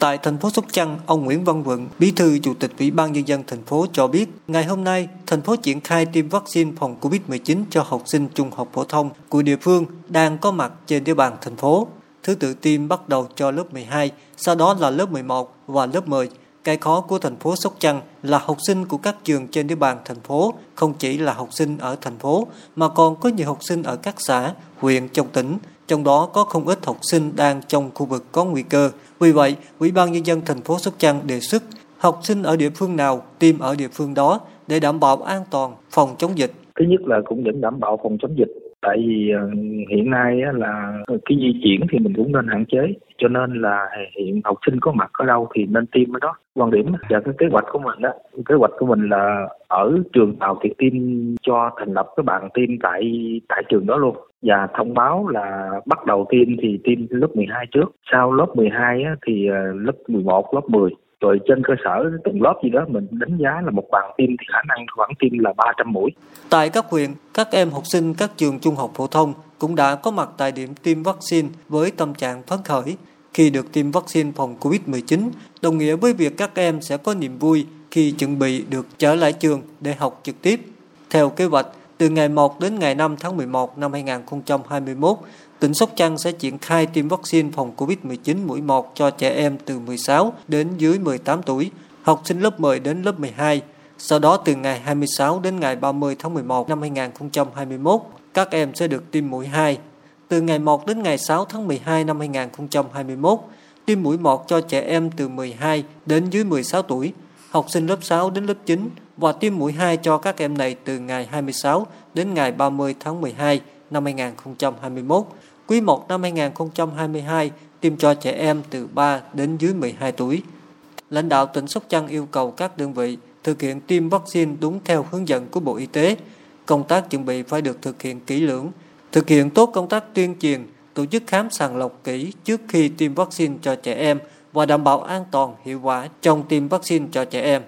Tại thành phố Sóc Trăng, ông Nguyễn Văn Vượng, Bí thư Chủ tịch Ủy ban Nhân dân thành phố cho biết, ngày hôm nay, thành phố triển khai tiêm vaccine phòng COVID-19 cho học sinh trung học phổ thông của địa phương đang có mặt trên địa bàn thành phố. Thứ tự tiêm bắt đầu cho lớp 12, sau đó là lớp 11 và lớp 10. Cái khó của thành phố Sóc Trăng là học sinh của các trường trên địa bàn thành phố không chỉ là học sinh ở thành phố mà còn có nhiều học sinh ở các xã, huyện trong tỉnh, trong đó có không ít học sinh đang trong khu vực có nguy cơ. Vì vậy, Ủy ban nhân dân thành phố Sóc Trăng đề xuất học sinh ở địa phương nào tiêm ở địa phương đó để đảm bảo an toàn phòng chống dịch. Thứ nhất là cũng vẫn đảm bảo phòng chống dịch tại vì ờ, hiện nay là cái di chuyển thì mình cũng nên hạn chế, cho nên là hiện học sinh có mặt ở đâu thì nên tiêm ở đó. Quan điểm và cái kế hoạch của mình đó kế hoạch của mình là ở trường nào thì tiêm cho thành lập cái bạn tiêm tại tại trường đó luôn. Và thông báo là bắt đầu tiêm thì tiêm lớp 12 trước. Sau lớp 12 thì ờ, lớp 11 lớp 10 rồi trên cơ sở từng lớp gì đó mình đánh giá là một bàn tiêm thì khả năng khoảng tiêm là 300 mũi. Tại các huyện, các em học sinh các trường trung học phổ thông cũng đã có mặt tại điểm tiêm vaccine với tâm trạng phấn khởi. Khi được tiêm vaccine phòng COVID-19, đồng nghĩa với việc các em sẽ có niềm vui khi chuẩn bị được trở lại trường để học trực tiếp. Theo kế hoạch, từ ngày 1 đến ngày 5 tháng 11 năm 2021, tỉnh Sóc Trăng sẽ triển khai tiêm vaccine phòng COVID-19 mũi 1 cho trẻ em từ 16 đến dưới 18 tuổi, học sinh lớp 10 đến lớp 12. Sau đó từ ngày 26 đến ngày 30 tháng 11 năm 2021, các em sẽ được tiêm mũi 2. Từ ngày 1 đến ngày 6 tháng 12 năm 2021, tiêm mũi 1 cho trẻ em từ 12 đến dưới 16 tuổi, học sinh lớp 6 đến lớp 9 và tiêm mũi 2 cho các em này từ ngày 26 đến ngày 30 tháng 12 năm 2021. Quý 1 năm 2022 tiêm cho trẻ em từ 3 đến dưới 12 tuổi. Lãnh đạo tỉnh Sóc Trăng yêu cầu các đơn vị thực hiện tiêm vaccine đúng theo hướng dẫn của Bộ Y tế. Công tác chuẩn bị phải được thực hiện kỹ lưỡng, thực hiện tốt công tác tuyên truyền, tổ chức khám sàng lọc kỹ trước khi tiêm vaccine cho trẻ em và đảm bảo an toàn hiệu quả trong tiêm vaccine cho trẻ em.